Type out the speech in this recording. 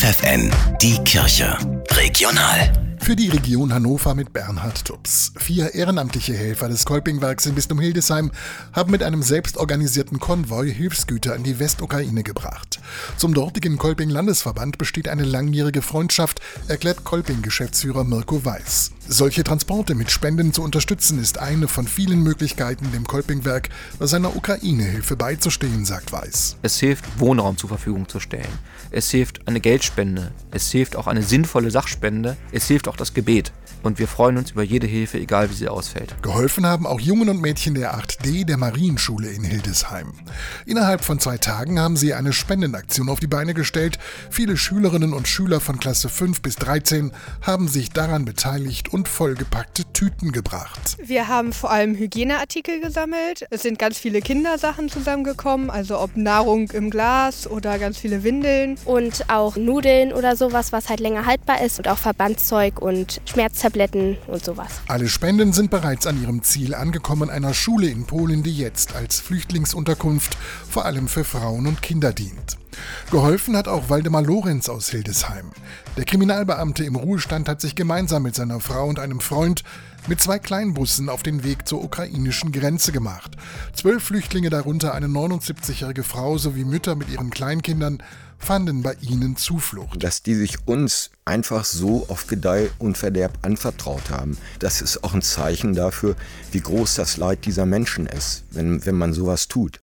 FFN, die Kirche. Regional. Für die Region Hannover mit Bernhard Tubbs. Vier ehrenamtliche Helfer des Kolpingwerks im Bistum Hildesheim haben mit einem selbstorganisierten Konvoi Hilfsgüter in die Westukraine gebracht. Zum dortigen Kolping-Landesverband besteht eine langjährige Freundschaft, erklärt Kolping-Geschäftsführer Mirko Weiß. Solche Transporte mit Spenden zu unterstützen, ist eine von vielen Möglichkeiten, dem Kolpingwerk bei seiner Ukraine-Hilfe beizustehen, sagt Weiß. Es hilft, Wohnraum zur Verfügung zu stellen. Es hilft eine Geldspende. Es hilft auch eine sinnvolle Sachspende. Es hilft auch das Gebet. Und wir freuen uns über jede Hilfe, egal wie sie ausfällt. Geholfen haben auch Jungen und Mädchen der 8D der Marienschule in Hildesheim. Innerhalb von zwei Tagen haben sie eine Spendenaktion auf die Beine gestellt. Viele Schülerinnen und Schüler von Klasse 5 bis 13 haben sich daran beteiligt und vollgepackte Tüten gebracht. Wir haben vor allem Hygieneartikel gesammelt. Es sind ganz viele Kindersachen zusammengekommen, also ob Nahrung im Glas oder ganz viele Windeln. Und auch Nudeln oder sowas, was halt länger haltbar ist. Und auch Verbandszeug und Schmerztabletten und sowas. Alle Spenden sind bereits an ihrem Ziel angekommen, einer Schule in Polen, die jetzt als Flüchtlingsunterkunft vor allem für Frauen und Kinder dient. Geholfen hat auch Waldemar Lorenz aus Hildesheim. Der Kriminalbeamte im Ruhestand hat sich gemeinsam mit seiner Frau und einem Freund mit zwei Kleinbussen auf den Weg zur ukrainischen Grenze gemacht. Zwölf Flüchtlinge, darunter eine 79-jährige Frau sowie Mütter mit ihren Kleinkindern, fanden bei ihnen Zuflucht. Dass die sich uns einfach so auf Gedeih und Verderb anvertraut haben, das ist auch ein Zeichen dafür, wie groß das Leid dieser Menschen ist, wenn, wenn man sowas tut.